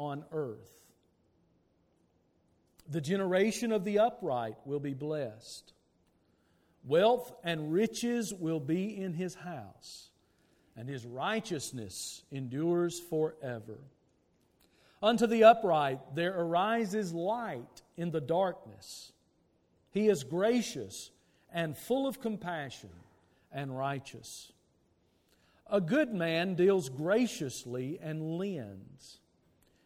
on earth. The generation of the upright will be blessed. Wealth and riches will be in his house, and his righteousness endures forever. Unto the upright there arises light in the darkness. He is gracious and full of compassion and righteous. A good man deals graciously and lends.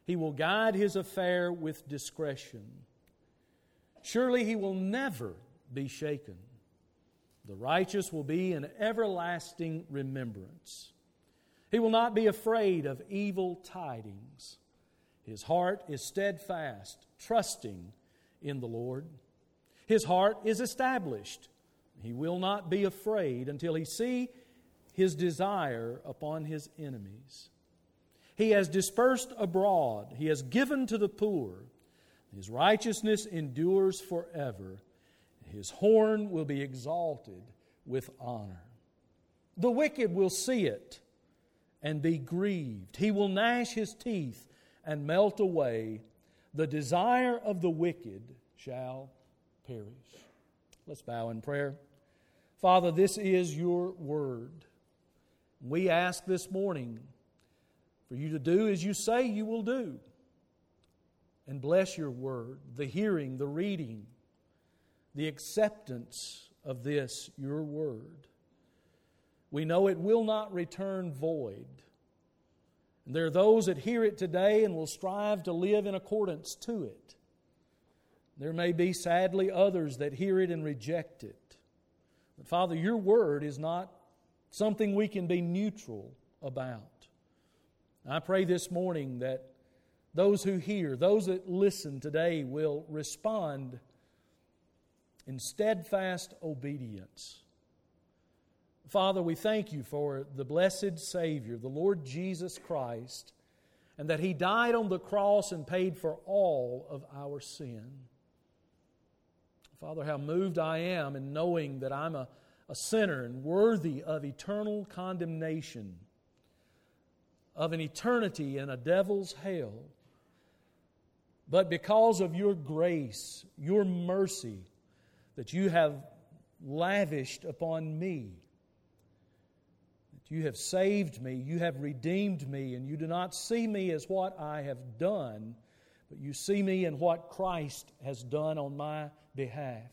He will guide his affair with discretion. Surely he will never be shaken. The righteous will be in everlasting remembrance. He will not be afraid of evil tidings. His heart is steadfast, trusting in the Lord. His heart is established. He will not be afraid until he see his desire upon his enemies. He has dispersed abroad, he has given to the poor. His righteousness endures forever. His horn will be exalted with honor. The wicked will see it and be grieved. He will gnash his teeth and melt away. The desire of the wicked shall perish. Let's bow in prayer. Father, this is your word. We ask this morning for you to do as you say you will do and bless your word, the hearing, the reading, the acceptance of this, your word. We know it will not return void. And there are those that hear it today and will strive to live in accordance to it. There may be, sadly, others that hear it and reject it. But Father, your word is not something we can be neutral about. I pray this morning that those who hear, those that listen today will respond in steadfast obedience. Father, we thank you for the blessed Savior, the Lord Jesus Christ, and that He died on the cross and paid for all of our sin. Father, how moved I am in knowing that I'm a, a sinner and worthy of eternal condemnation, of an eternity in a devil's hell. But because of your grace, your mercy that you have lavished upon me, that you have saved me, you have redeemed me, and you do not see me as what I have done, but you see me in what Christ has done on my behalf.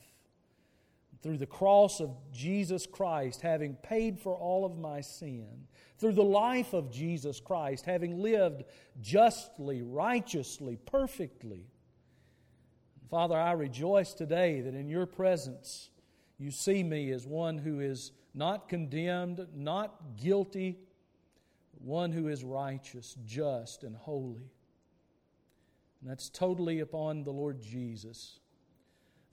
Through the cross of Jesus Christ, having paid for all of my sin, through the life of Jesus Christ, having lived justly, righteously, perfectly. Father, I rejoice today that in your presence you see me as one who is not condemned, not guilty, one who is righteous, just, and holy. And that's totally upon the Lord Jesus.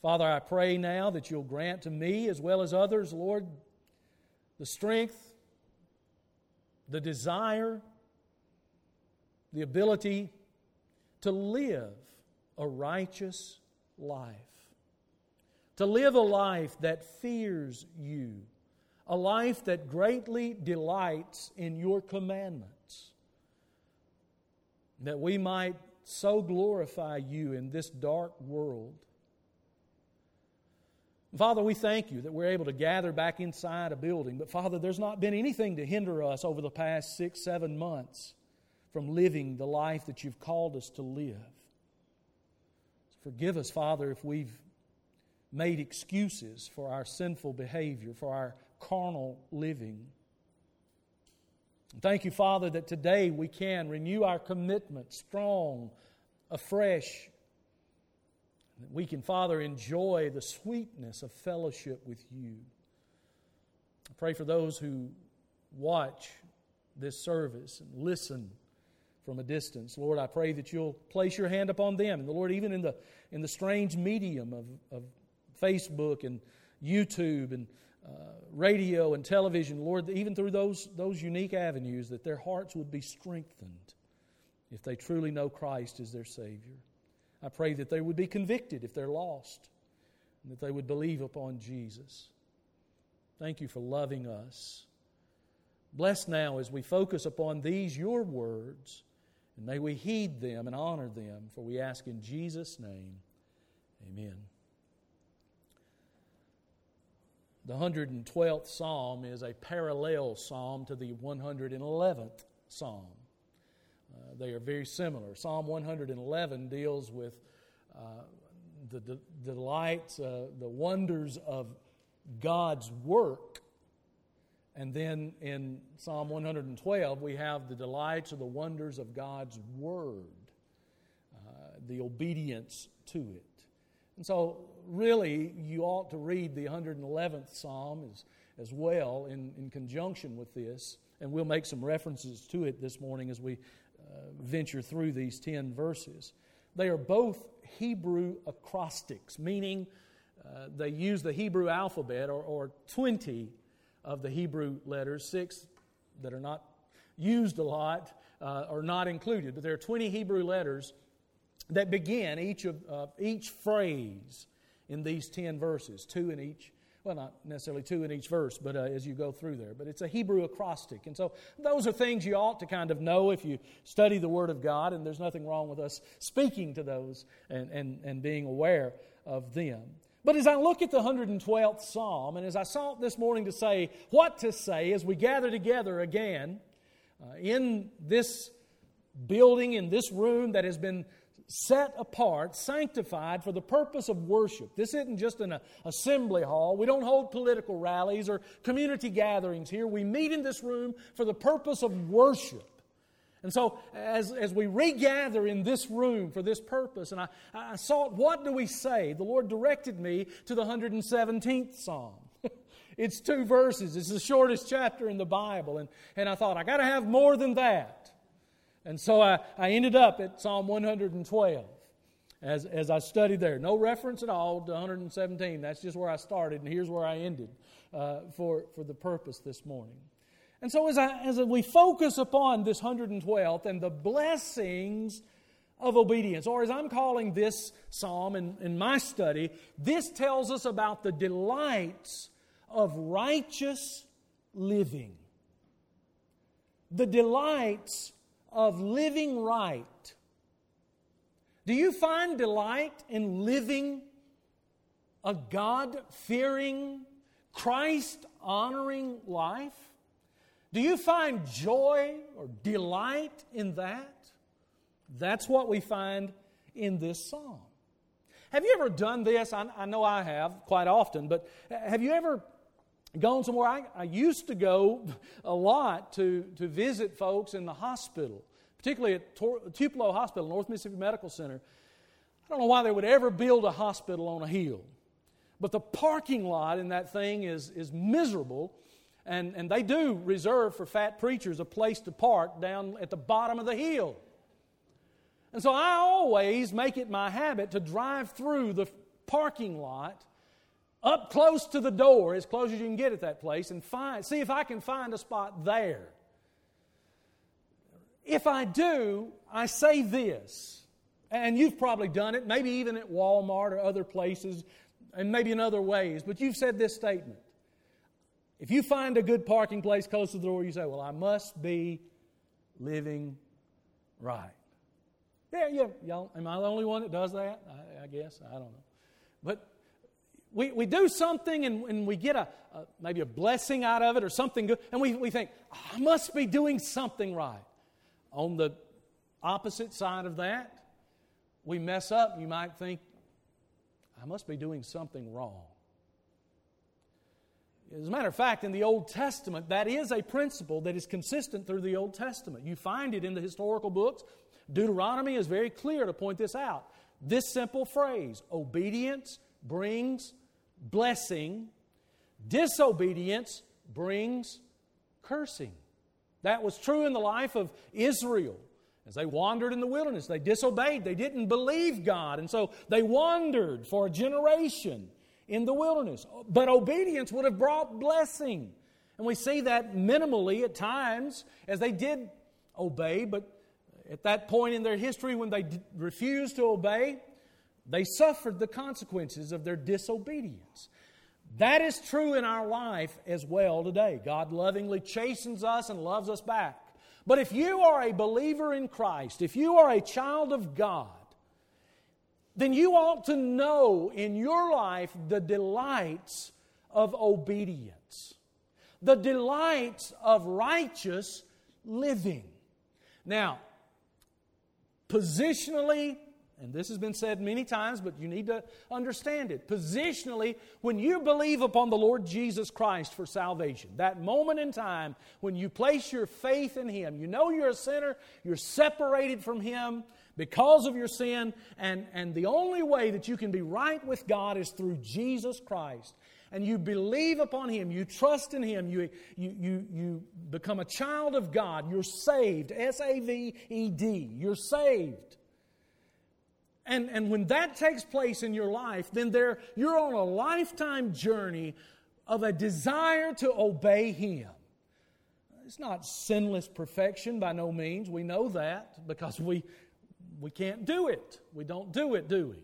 Father, I pray now that you'll grant to me as well as others, Lord, the strength the desire, the ability to live a righteous life, to live a life that fears you, a life that greatly delights in your commandments, that we might so glorify you in this dark world Father, we thank you that we're able to gather back inside a building. But Father, there's not been anything to hinder us over the past six, seven months from living the life that you've called us to live. Forgive us, Father, if we've made excuses for our sinful behavior, for our carnal living. Thank you, Father, that today we can renew our commitment strong, afresh, that we can, Father, enjoy the sweetness of fellowship with you. I pray for those who watch this service and listen from a distance. Lord, I pray that you'll place your hand upon them. And the Lord, even in the, in the strange medium of, of Facebook and YouTube and uh, radio and television, Lord, even through those, those unique avenues, that their hearts would be strengthened if they truly know Christ as their Savior. I pray that they would be convicted if they're lost and that they would believe upon Jesus. Thank you for loving us. Bless now as we focus upon these, your words, And may we heed them and honor them, for we ask in Jesus' name. Amen. The 112th Psalm is a parallel psalm to the 111th Psalm. Uh, they are very similar. Psalm 111 deals with uh, the, the, delights, uh, the wonders of God's work. And then in Psalm 112, we have the delights or the wonders of God's Word, uh, the obedience to it. And so, really, you ought to read the 111th Psalm as, as well in, in conjunction with this. And we'll make some references to it this morning as we venture through these 10 verses. They are both Hebrew acrostics, meaning uh, they use the Hebrew alphabet or, or 20 of the Hebrew letters, six that are not used a lot uh, are not included, but there are 20 Hebrew letters that begin each, of, uh, each phrase in these 10 verses, two in each well, not necessarily two in each verse, but uh, as you go through there. But it's a Hebrew acrostic. And so those are things you ought to kind of know if you study the Word of God, and there's nothing wrong with us speaking to those and, and, and being aware of them. But as I look at the 112th Psalm, and as I sought this morning to say what to say as we gather together again uh, in this building, in this room that has been set apart, sanctified for the purpose of worship. This isn't just an uh, assembly hall. We don't hold political rallies or community gatherings here. We meet in this room for the purpose of worship. And so, as, as we regather in this room for this purpose, and I, I sought, what do we say? The Lord directed me to the 117th Psalm. it's two verses, it's the shortest chapter in the Bible. And, and I thought, I got to have more than that. And so I, I ended up at Psalm 112 as, as I studied there. No reference at all to 117. That's just where I started, and here's where I ended uh, for, for the purpose this morning. And so, as, I, as we focus upon this 112th and the blessings of obedience, or as I'm calling this psalm in, in my study, this tells us about the delights of righteous living. The delights of living right. Do you find delight in living a God fearing, Christ honoring life? Do you find joy or delight in that? That's what we find in this psalm. Have you ever done this? I, I know I have quite often, but uh, have you ever gone somewhere. I, I used to go a lot to, to visit folks in the hospital, particularly at Tor- Tupelo Hospital, North Mississippi Medical Center. I don't know why they would ever build a hospital on a hill. But the parking lot in that thing is, is miserable. And, and they do reserve for fat preachers a place to park down at the bottom of the hill. And so I always make it my habit to drive through the parking lot up close to the door, as close as you can get at that place, and find, see if I can find a spot there. If I do, I say this, and you've probably done it, maybe even at Walmart or other places, and maybe in other ways, but you've said this statement. If you find a good parking place close to the door, you say, Well, I must be living right. Yeah, yeah, y'all, am I the only one that does that? I, I guess. I don't know. But we, we do something and, and we get a, a, maybe a blessing out of it or something good, and we, we think, I must be doing something right. On the opposite side of that, we mess up, you might think, I must be doing something wrong. As a matter of fact, in the Old Testament, that is a principle that is consistent through the Old Testament. You find it in the historical books. Deuteronomy is very clear to point this out. This simple phrase, obedience brings blessing, disobedience brings cursing. That was true in the life of Israel. As they wandered in the wilderness, they disobeyed. They didn't believe God. And so they wandered for a generation in the wilderness. But obedience would have brought blessing. And we see that minimally at times as they did obey, but at that point in their history when they refused to obey, they suffered the consequences of their disobedience. That is true in our life as well today. God lovingly chastens us and loves us back. But if you are a believer in Christ, if you are a child of God, then you ought to know in your life the delights of obedience, the delights of righteous living. Now, positionally, and this has been said many times, but you need to understand it. Positionally, when you believe upon the Lord Jesus Christ for salvation, that moment in time when you place your faith in Him, you know you're a sinner, you're separated from Him because of your sin, and, and the only way that you can be right with God is through Jesus Christ. And you believe upon Him, you trust in Him, you, you, you, you become a child of God, you're saved. S A V E D. You're saved. And, and when that takes place in your life, then there, you're on a lifetime journey of a desire to obey Him. It's not sinless perfection by no means. We know that because we, we can't do it. We don't do it, do we?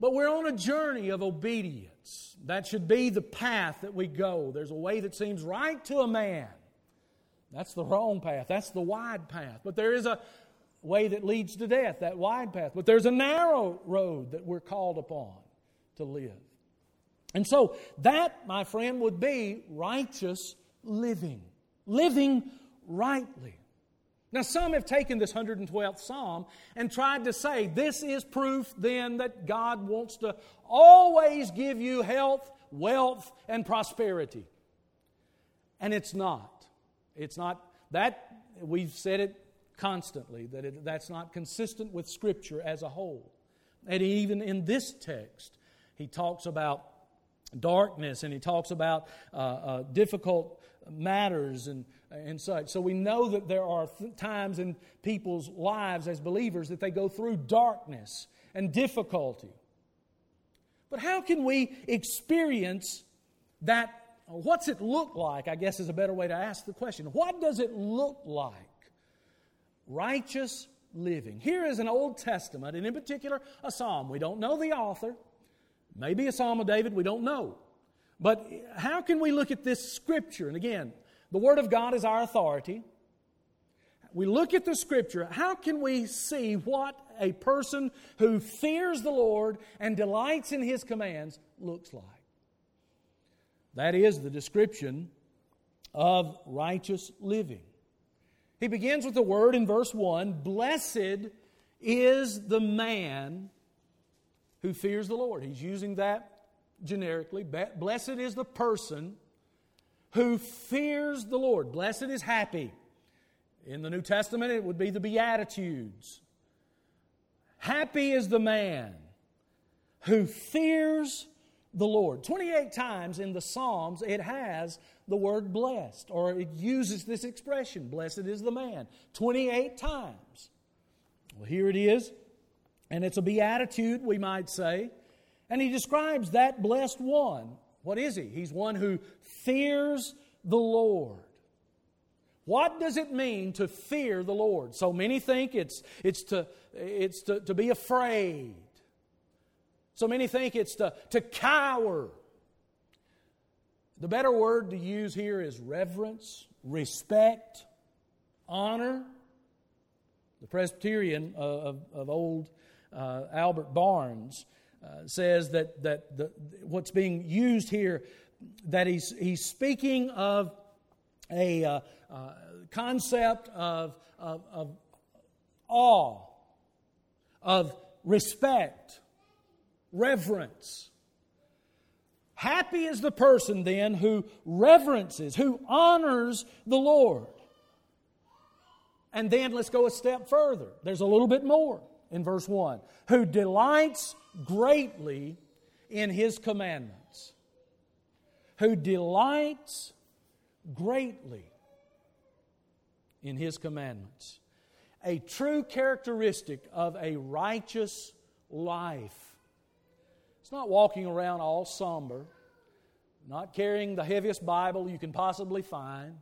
But we're on a journey of obedience. That should be the path that we go. There's a way that seems right to a man. That's the wrong path. That's the wide path. But there is a, way that leads to death, that wide path. But there's a narrow road that we're called upon to live. And so that, my friend, would be righteous living, living rightly. Now, some have taken this 112th Psalm and tried to say this is proof then that God wants to always give you health, wealth, and prosperity. And it's not. It's not. That, we've said it constantly, that it, that's not consistent with Scripture as a whole. And even in this text, he talks about darkness and he talks about uh, uh, difficult matters and, and such. So we know that there are th- times in people's lives as believers that they go through darkness and difficulty. But how can we experience that? What's it look like? I guess is a better way to ask the question. What does it look like righteous living. Here is an Old Testament, and in particular, a psalm. We don't know the author. Maybe a psalm of David, we don't know. But how can we look at this scripture? And again, the Word of God is our authority. We look at the scripture, how can we see what a person who fears the Lord and delights in His commands looks like? That is the description of righteous living. He begins with the word in verse 1 Blessed is the man who fears the Lord. He's using that generically. Blessed is the person who fears the Lord. Blessed is happy. In the New Testament, it would be the Beatitudes. Happy is the man who fears the Lord. 28 times in the Psalms, it has the word blessed, or it uses this expression, blessed is the man, 28 times. Well, here it is, and it's a beatitude, we might say. And he describes that blessed one. What is he? He's one who fears the Lord. What does it mean to fear the Lord? So many think it's, it's, to, it's to, to be afraid. So many think it's to, to cower. The better word to use here is reverence, respect, honor. The Presbyterian of, of old uh, Albert Barnes uh, says that, that the, what's being used here, that he's, he's speaking of a uh, uh concept of, of, of awe, of respect, reverence. Happy is the person then who reverences, who honors the Lord. And then let's go a step further. There's a little bit more in verse 1 who delights greatly in his commandments. Who delights greatly in his commandments. A true characteristic of a righteous life it's not walking around all somber, not carrying the heaviest Bible you can possibly find.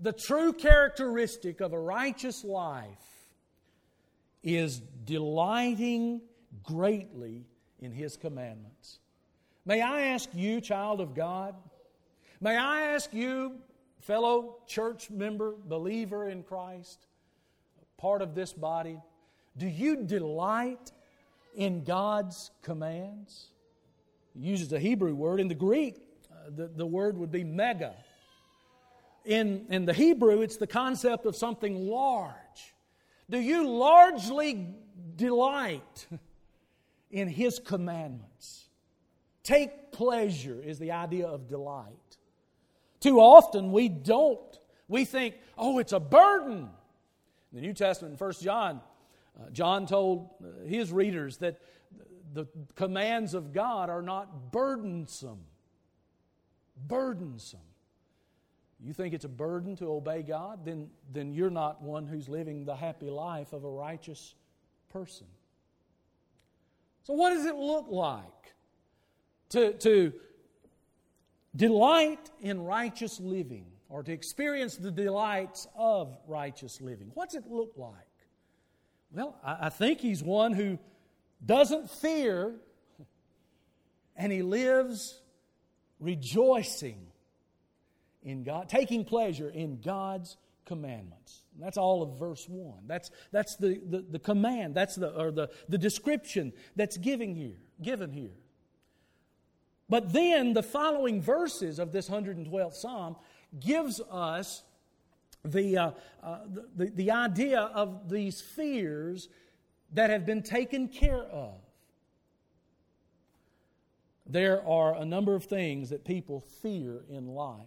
The true characteristic of a righteous life is delighting greatly in His commandments. May I ask you, child of God, may I ask you, fellow church member, believer in Christ, part of this body, do you delight in God's commands? He uses a Hebrew word. In the Greek, uh, the, the word would be mega. In, in the Hebrew, it's the concept of something large. Do you largely delight in His commandments? Take pleasure is the idea of delight. Too often we don't. We think, oh, it's a burden. In the New Testament, in 1 John, uh, John told uh, his readers that the commands of God are not burdensome. Burdensome. You think it's a burden to obey God? Then, then you're not one who's living the happy life of a righteous person. So, what does it look like to, to delight in righteous living or to experience the delights of righteous living? What's it look like? Well, I, I think he's one who doesn't fear and he lives rejoicing in God, taking pleasure in God's commandments. That's all of verse 1. That's, that's the, the, the command, that's the, or the, the description that's giving here, given here. But then the following verses of this 112th Psalm gives us the, uh, uh, the, the idea of these fears that have been taken care of. There are a number of things that people fear in life.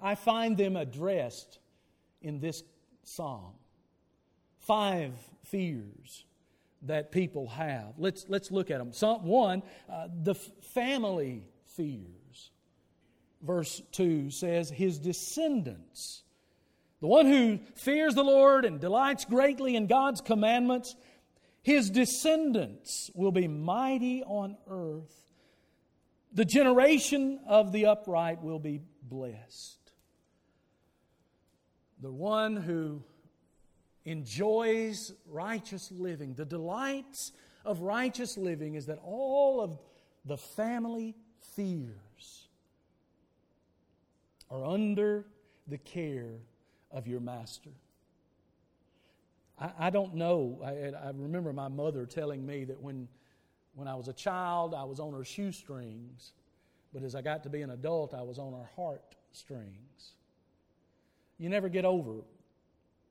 I find them addressed in this psalm. Five fears that people have. Let's, let's look at them. Psalm 1, uh, the family fears. Verse 2 says, His descendants. The one who fears the Lord and delights greatly in God's commandments, his descendants will be mighty on earth. The generation of the upright will be blessed. The one who enjoys righteous living, the delights of righteous living is that all of the family fears are under the care of your master. I, I don't know. I, I, remember my mother telling me that when, when I was a child, I was on her shoestrings, but as I got to be an adult, I was on her heartstrings. You never get over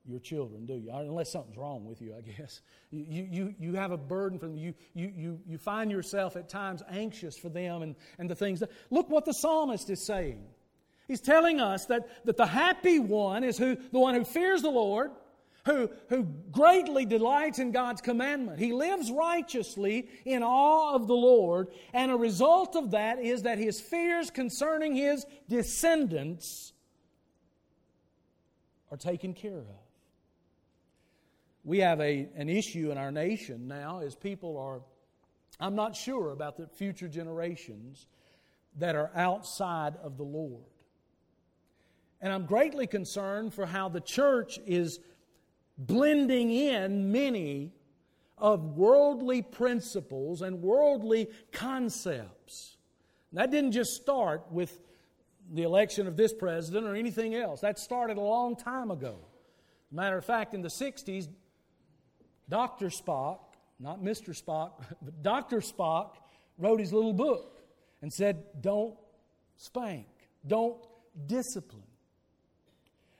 your children, do you? Unless something's wrong with you, I guess. You, you, you have a burden for them. You, you, you, you find yourself at times anxious for them and, and the things that. Look what the psalmist is saying. He's telling us that, that the happy one is who, the one who fears the Lord, who, who greatly delights in God's commandment. He lives righteously in awe of the Lord, and a result of that is that his fears concerning his descendants are taken care of. We have a, an issue in our nation now as people are, I'm not sure about the future generations that are outside of the Lord. And I'm greatly concerned for how the church is blending in many of worldly principles and worldly concepts. that didn't just start with the election of this president or anything else. That started a long time ago. Matter of fact, in the 60s, Dr. Spock, not Mr. Spock, but Dr. Spock wrote his little book and said, Don't spank, don't discipline.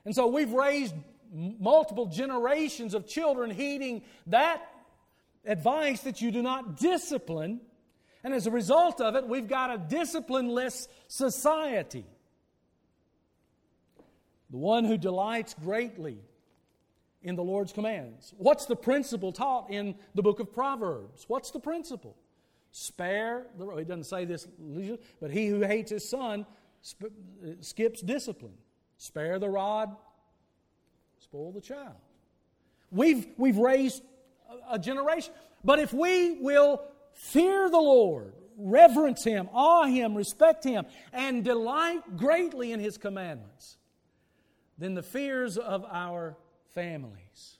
And so we've raised multiple generations of children heeding that advice that you do not discipline. And as a result of it, we've got a disciplineless society. The one who delights greatly in the Lord's commands. What's the principle taught in the book of Proverbs? What's the principle? Spare the. He doesn't say this, but he who hates his son uh, skips discipline. Spare the rod, spoil the child. We've, we've raised a, a generation. But if we will fear the Lord, reverence Him, awe Him, respect Him, and delight greatly in His commandments, then the fears of our families.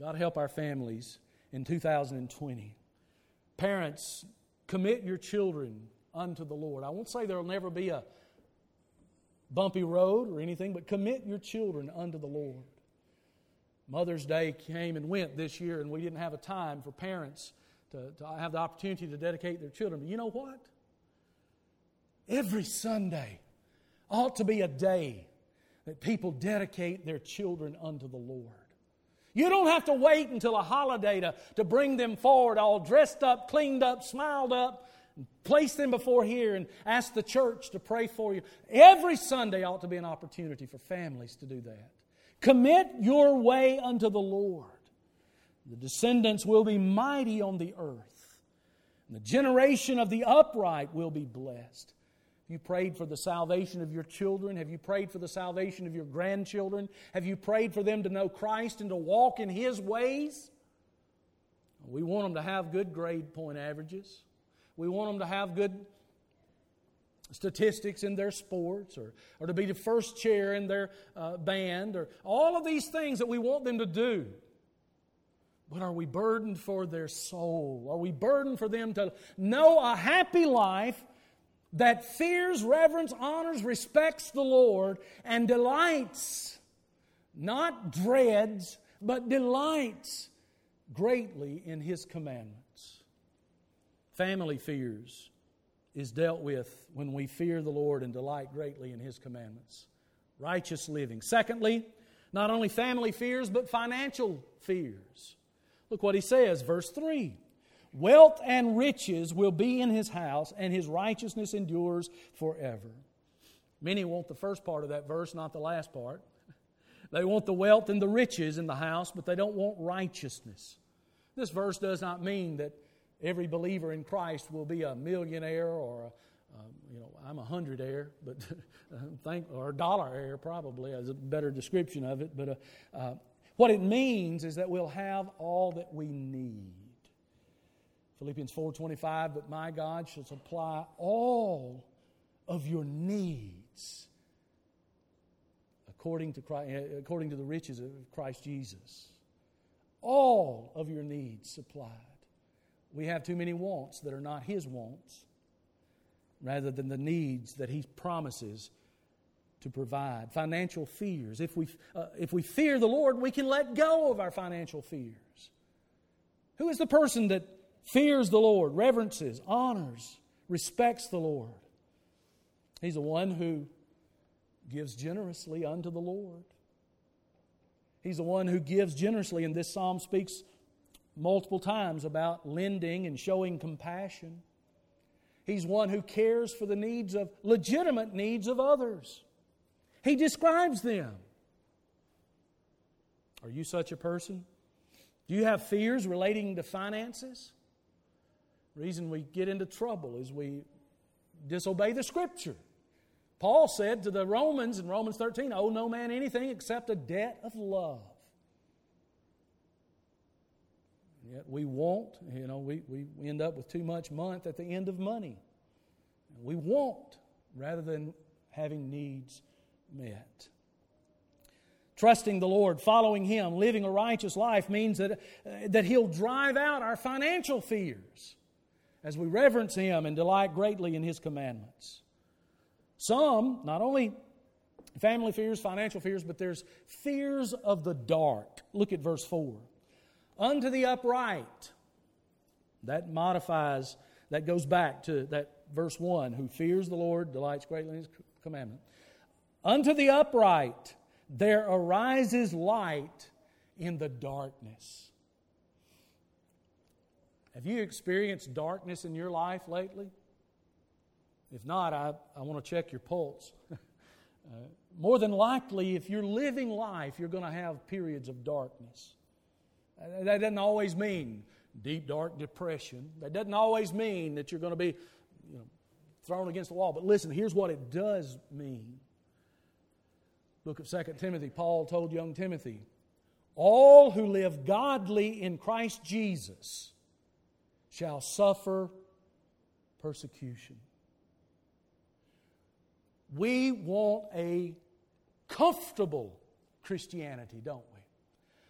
God help our families in 2020. Parents, commit your children unto the Lord. I won't say there will never be a bumpy road or anything, but commit your children unto the Lord. Mother's Day came and went this year, and we didn't have a time for parents to, to have the opportunity to dedicate their children. But you know what? Every Sunday ought to be a day that people dedicate their children unto the Lord. You don't have to wait until a holiday to, to bring them forward all dressed up, cleaned up, smiled up, place them before here and ask the church to pray for you. Every Sunday ought to be an opportunity for families to do that. Commit your way unto the Lord. The descendants will be mighty on the earth. The generation of the upright will be blessed. Have you prayed for the salvation of your children? Have you prayed for the salvation of your grandchildren? Have you prayed for them to know Christ and to walk in His ways? We want them to have good grade point averages. We want them to have good statistics in their sports or, or to be the first chair in their uh, band or all of these things that we want them to do. But are we burdened for their soul? Are we burdened for them to know a happy life that fears, reverence, honors, respects the Lord, and delights, not dreads, but delights greatly in His commandments? Family fears is dealt with when we fear the Lord and delight greatly in His commandments. Righteous living. Secondly, not only family fears, but financial fears. Look what he says, verse 3 Wealth and riches will be in his house, and his righteousness endures forever. Many want the first part of that verse, not the last part. They want the wealth and the riches in the house, but they don't want righteousness. This verse does not mean that every believer in Christ will be a millionaire or a, um, you know, I'm a hundred heir, but think, or a dollar heir probably as a better description of it. But uh, uh, what it means is that we'll have all that we need. Philippians 4:25, but my God shall supply all of your needs according to Christ, uh, according to the riches of Christ Jesus. All of your needs supplied. We have too many wants that are not His wants, rather than the needs that He promises to provide. Financial fears. If we, uh, if we fear the Lord, we can let go of our financial fears. Who is the person that fears the Lord, reverences, honors, respects the Lord? He's the one who gives generously unto the Lord. He's the one who gives generously, and this psalm speaks multiple times about lending and showing compassion. He's one who cares for the needs of legitimate needs of others. He describes them. Are you such a person? Do you have fears relating to finances? The reason we get into trouble is we disobey the scripture. Paul said to the Romans in Romans 13, Owe no man anything except a debt of love. Yet we want, you know, we, we end up with too much month at the end of money. We want rather than having needs met. Trusting the Lord, following Him, living a righteous life means that, uh, that He'll drive out our financial fears as we reverence Him and delight greatly in His commandments. Some, not only family fears, financial fears, but there's fears of the dark. Look at verse 4 unto the upright. That modifies, that goes back to that verse 1 who fears the Lord, delights greatly in his commandment. Unto the upright there arises light in the darkness. Have you experienced darkness in your life lately? If not, I, I want to check your pulse. uh, more than likely, if you're living life, you're going to have periods of darkness. That doesn't always mean deep, dark depression. That doesn't always mean that you're going to be you know, thrown against the wall. But listen, here's what it does mean. Book of 2 Timothy, Paul told young Timothy, All who live godly in Christ Jesus shall suffer persecution. We want a comfortable Christianity, don't we?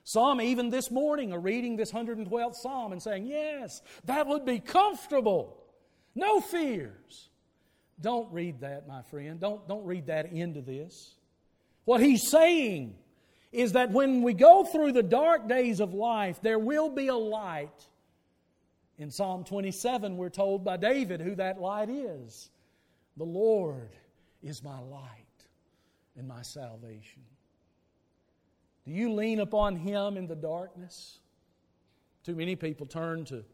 Some, even this morning, are reading this 112th Psalm and saying, Yes, that would be comfortable. No fears. Don't read that, my friend. Don't, don't read that into this. What he's saying is that when we go through the dark days of life, there will be a light. In Psalm 27, we're told by David who that light is. The Lord is my light and my salvation. Do you lean upon Him in the darkness? Too many people turn to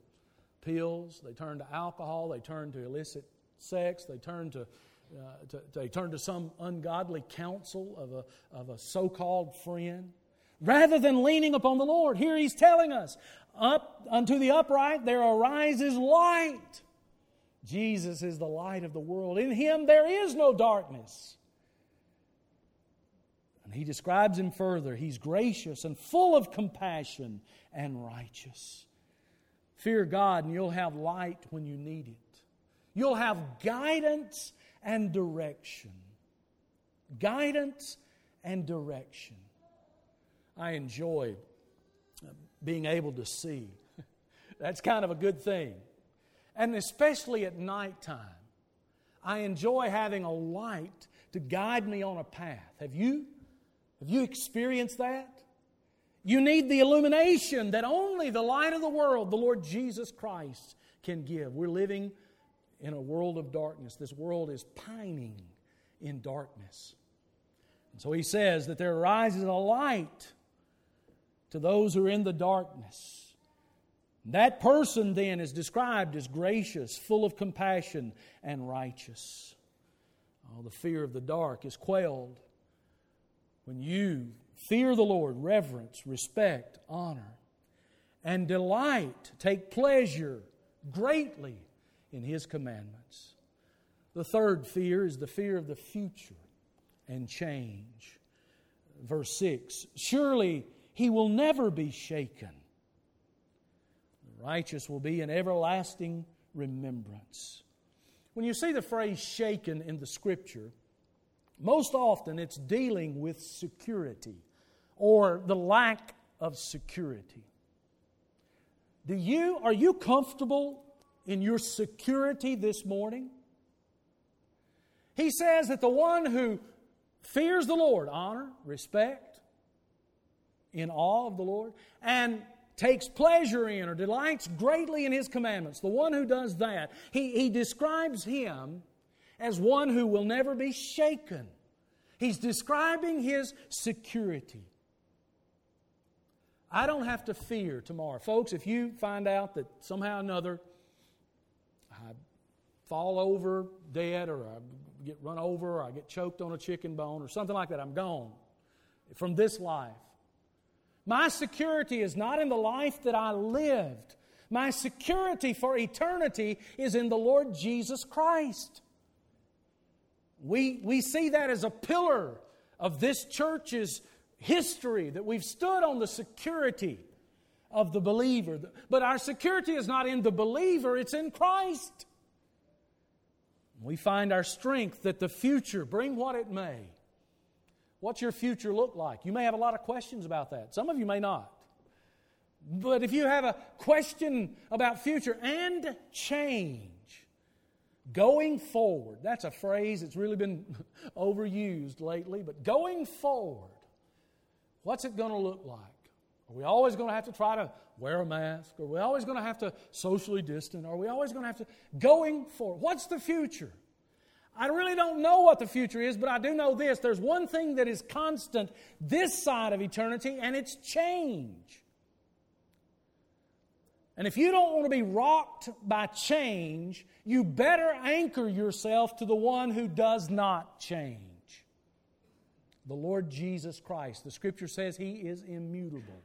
pills, they turn to alcohol, they turn to illicit sex, they turn to, uh, to they turn to some ungodly counsel of a, of a so called friend. Rather than leaning upon the Lord, here He's telling us, up unto the upright there arises light. Jesus is the light of the world. In Him there is no darkness. And he describes him further. He's gracious and full of compassion and righteous. Fear God, and you'll have light when you need it. You'll have guidance and direction. Guidance and direction. I enjoy uh, being able to see. That's kind of a good thing. And especially at nighttime, I enjoy having a light to guide me on a path. Have you? Have you experienced that? You need the illumination that only the light of the world, the Lord Jesus Christ, can give. We're living in a world of darkness. This world is pining in darkness. And so he says that there arises a light to those who are in the darkness. That person then is described as gracious, full of compassion, and righteous. Oh, the fear of the dark is quelled when you fear the Lord, reverence, respect, honor, and delight, take pleasure greatly in His commandments. The third fear is the fear of the future and change. Verse 6 Surely He will never be shaken. The righteous will be in everlasting remembrance. When you see the phrase shaken in the Scripture, most often, it's dealing with security or the lack of security. Do you, are you comfortable in your security this morning? He says that the one who fears the Lord, honor, respect, in awe of the Lord, and takes pleasure in or delights greatly in His commandments, the one who does that, he, he describes him as one who will never be shaken. He's describing his security. I don't have to fear tomorrow. Folks, if you find out that somehow or another I fall over dead or I get run over or I get choked on a chicken bone or something like that, I'm gone from this life. My security is not in the life that I lived. My security for eternity is in the Lord Jesus Christ. We, we see that as a pillar of this church's history, that we've stood on the security of the believer. But our security is not in the believer, it's in Christ. We find our strength that the future, bring what it may. What's your future look like? You may have a lot of questions about that. Some of you may not. But if you have a question about future and change, Going forward, that's a phrase that's really been overused lately, but going forward, what's it going to look like? Are we always going to have to try to wear a mask? Are we always going to have to socially distance? Are we always going to have to. Going forward, what's the future? I really don't know what the future is, but I do know this. There's one thing that is constant this side of eternity, and it's change. And if you don't want to be rocked by change, you better anchor yourself to the one who does not change the Lord Jesus Christ. The scripture says he is immutable.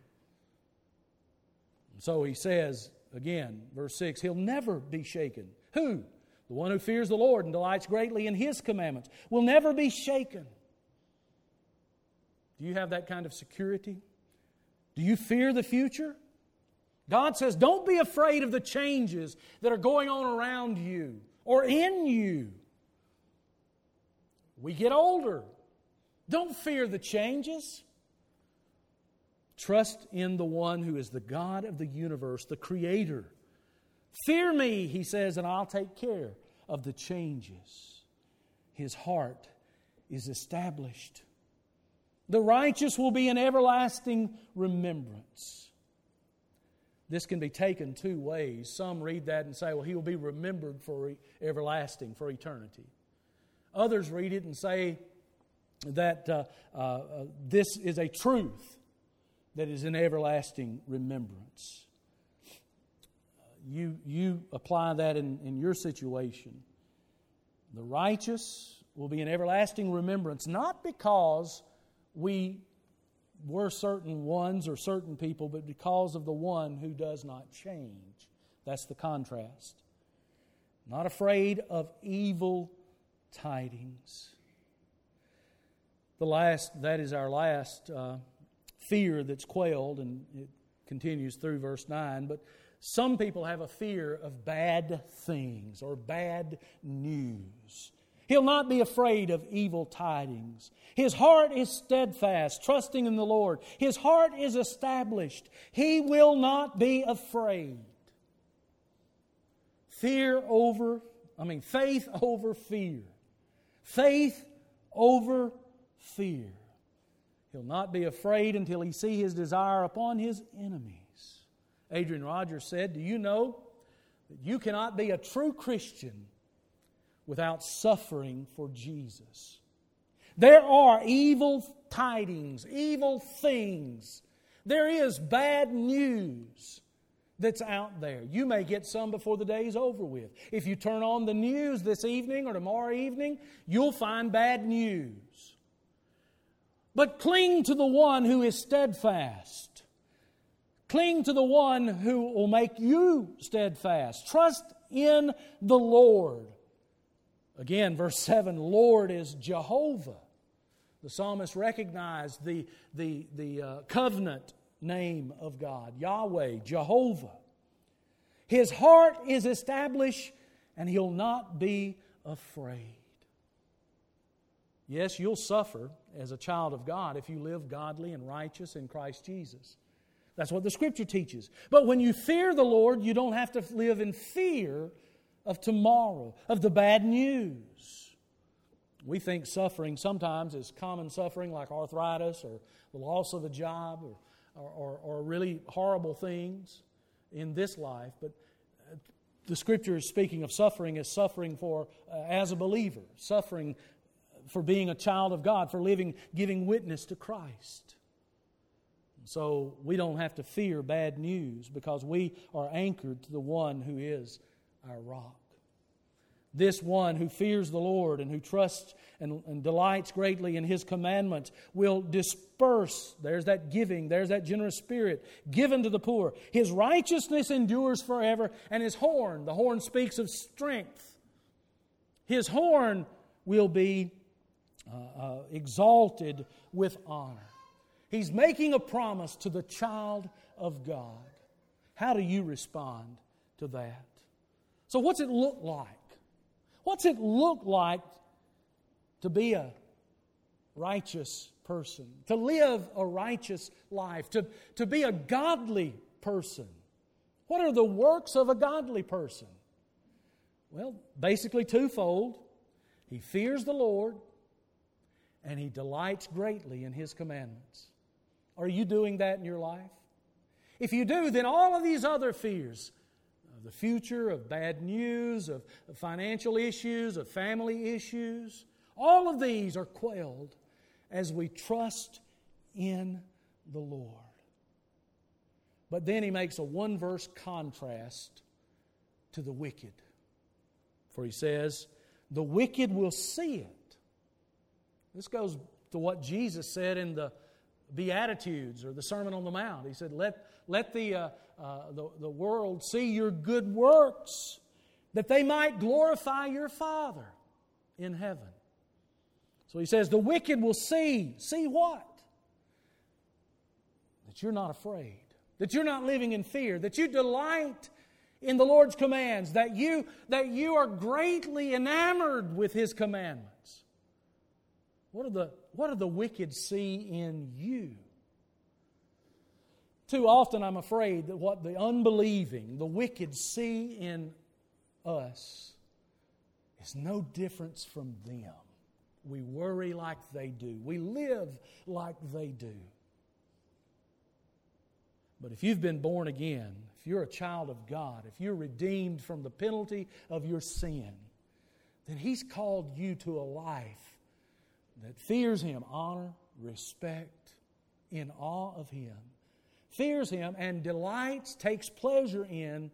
So he says, again, verse 6, he'll never be shaken. Who? The one who fears the Lord and delights greatly in his commandments will never be shaken. Do you have that kind of security? Do you fear the future? God says, don't be afraid of the changes that are going on around you or in you. We get older. Don't fear the changes. Trust in the one who is the God of the universe, the Creator. Fear me, he says, and I'll take care of the changes. his heart is established. The righteous will be an everlasting remembrance. This can be taken two ways. Some read that and say, well, he will be remembered for everlasting, for eternity. Others read it and say that uh, uh, uh, this is a truth that is an everlasting remembrance. You, you apply that in, in your situation. The righteous will be an everlasting remembrance, not because we were certain ones or certain people, but because of the one who does not change. That's the contrast. Not afraid of evil tidings. The last, that is our last uh, fear that's quelled, and it continues through verse 9. But some people have a fear of bad things or bad news. He'll not be afraid of evil tidings. His heart is steadfast, trusting in the Lord. His heart is established. He will not be afraid. Fear over, I mean, faith over fear. Faith over fear. He'll not be afraid until he see his desire upon his enemies. Adrian Rogers said, Do you know that you cannot be a true Christian without suffering for Jesus. There are evil tidings, evil things. There is bad news that's out there. You may get some before the day is over with. If you turn on the news this evening or tomorrow evening, you'll find bad news. But cling to the one who is steadfast. Cling to the one who will make you steadfast. Trust in the Lord. Again, verse 7 Lord is Jehovah. The psalmist recognized the, the, the uh, covenant name of God Yahweh, Jehovah. His heart is established and he'll not be afraid. Yes, you'll suffer as a child of God if you live godly and righteous in Christ Jesus. That's what the Scripture teaches. But when you fear the Lord, you don't have to live in fear of tomorrow, of the bad news. We think suffering sometimes is common suffering like arthritis or the loss of a job or, or, or, really horrible things in this life. But uh, the scripture is speaking of suffering as suffering for, uh, as a believer, suffering for being a child of God, for living, giving witness to Christ. So we don't have to fear bad news because we are anchored to the one who is our rock. This one who fears the Lord and who trusts and, and, delights greatly in His commandments will disperse. There's that giving, there's that generous spirit given to the poor. His righteousness endures forever, and His horn, the horn speaks of strength. His horn will be uh, uh, exalted with honor. He's making a promise to the child of God. How do you respond to that? So, what's it look like? What's it look like to be a righteous person, to live a righteous life, to, to be a godly person? What are the works of a godly person? Well, basically twofold. He fears the Lord and he delights greatly in his commandments. Are you doing that in your life? If you do, then all of these other fears the future, of bad news, of, financial issues, of family issues. All of these are quelled as we trust in the Lord. But then he makes a one verse contrast to the wicked. For he says, The wicked will see it. This goes to what Jesus said in the Beatitudes or the Sermon on the Mount. He said, Let, let the, uh, uh, the, the world see your good works, that they might glorify your Father in heaven. So he says, The wicked will see. See what? That you're not afraid, that you're not living in fear, that you delight in the Lord's commands, that you, that you are greatly enamored with His commandments. What do the, what do the wicked see in you? Too often, I'm afraid that what the unbelieving, the wicked see in us is no difference from them. We worry like they do. We live like they do. But if you've been born again, if you're a child of God, if you're redeemed from the penalty of your sin, then He's called you to a life that fears Him, honor, respect, in awe of Him, fears Him, and delights, takes pleasure in,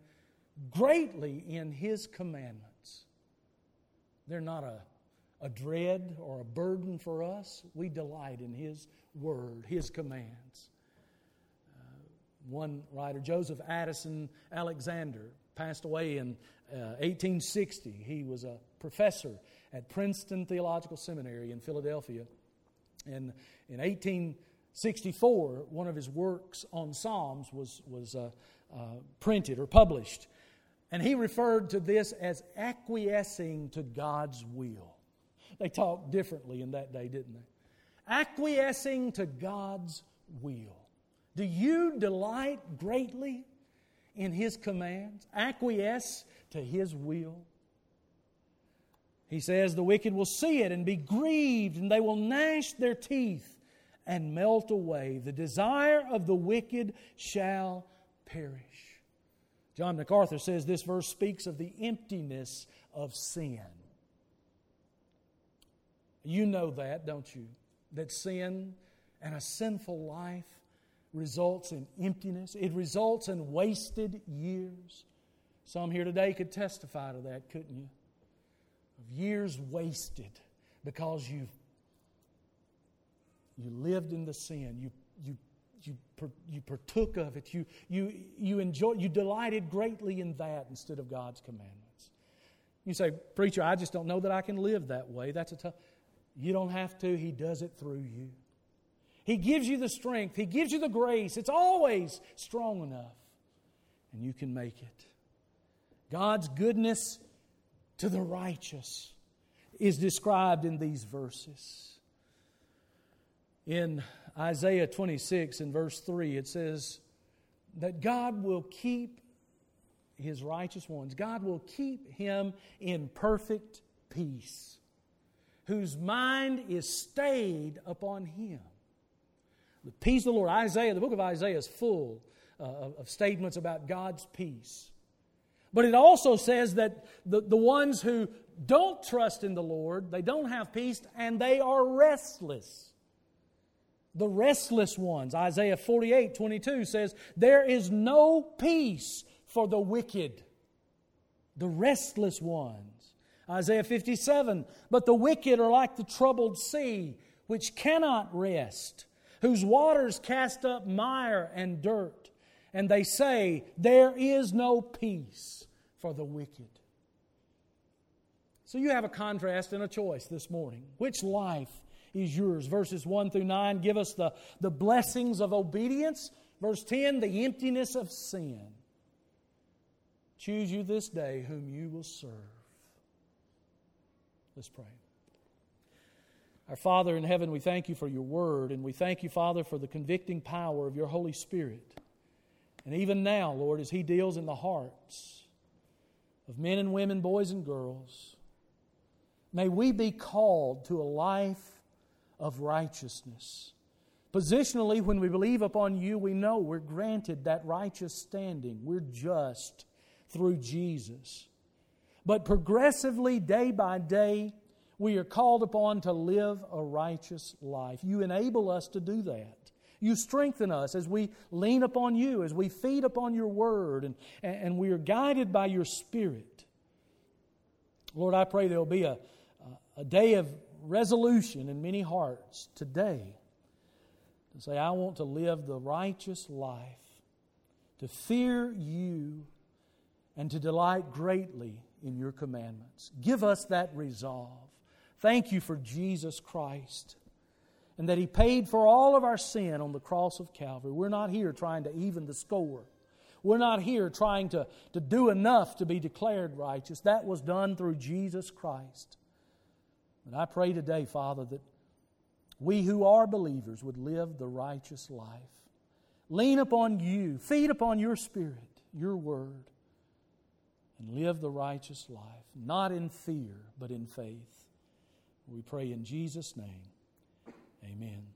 greatly in His commandments. They're not a, a dread or a burden for us. We delight in His Word, His commands. Uh, one writer, Joseph Addison Alexander, passed away in uh, 1860. He was a professor at Princeton Theological Seminary in Philadelphia. And in 1864, one of his works on Psalms was, was uh, uh, printed or published. And he referred to this as acquiescing to God's will. They talked differently in that day, didn't they? Acquiescing to God's will. Do you delight greatly in His commands? Acquiesce to His will? He says, The wicked will see it and be grieved, and they will gnash their teeth and melt away. The desire of the wicked shall perish. John MacArthur says this verse speaks of the emptiness of sin. You know that, don't you? That sin and a sinful life results in emptiness, it results in wasted years. Some here today could testify to that, couldn't you? Of years wasted because you you lived in the sin. You you you, you partook of it. You, you, you enjoyed, you delighted greatly in that instead of God's commandments. You say, Preacher, I just don't know that I can live that way. That's a tough. You don't have to, He does it through you. He gives you the strength, He gives you the grace. It's always strong enough, and you can make it. God's goodness to the righteous is described in these verses. In Isaiah 26 and verse 3, it says that God will keep his righteous ones, God will keep him in perfect peace, whose mind is stayed upon him. The peace of the Lord. Isaiah, the book of Isaiah is full uh, of, of statements about God's peace. But it also says that the, the ones who don't trust in the Lord, they don't have peace, and they are restless. The restless ones. Isaiah 48 22 says, There is no peace for the wicked, the restless ones. Isaiah 57, But the wicked are like the troubled sea, which cannot rest, whose waters cast up mire and dirt and they say, There is no peace for the wicked. So you have a contrast and a choice this morning. Which life is yours? Verses 1 through 9 give us the, the blessings of obedience. Verse 10, the emptiness of sin. Choose you this day whom you will serve. Let's pray. Our Father in heaven, we thank you for your word, and we thank you, Father, for the convicting power of your Holy Spirit. And even now, Lord, as He deals in the hearts of men and women, boys and girls, may we be called to a life of righteousness. Positionally, when we believe upon you, we know we're granted that righteous standing. We're just through Jesus. But progressively, day by day, we are called upon to live a righteous life. You enable us to do that. You strengthen us as we lean upon you, as we feed upon your word, and, and we are guided by your spirit. Lord, I pray there will be a, a day of resolution in many hearts today to say, I want to live the righteous life, to fear you, and to delight greatly in your commandments. Give us that resolve. Thank you for Jesus Christ and that He paid for all of our sin on the cross of Calvary. We're not here trying to even the score. We're not here trying to, to do enough to be declared righteous. That was done through Jesus Christ. But I pray today, Father, that we who are believers would live the righteous life. Lean upon you, feed upon your Spirit, your Word, and live the righteous life, not in fear, but in faith. We pray in Jesus' name. Amen.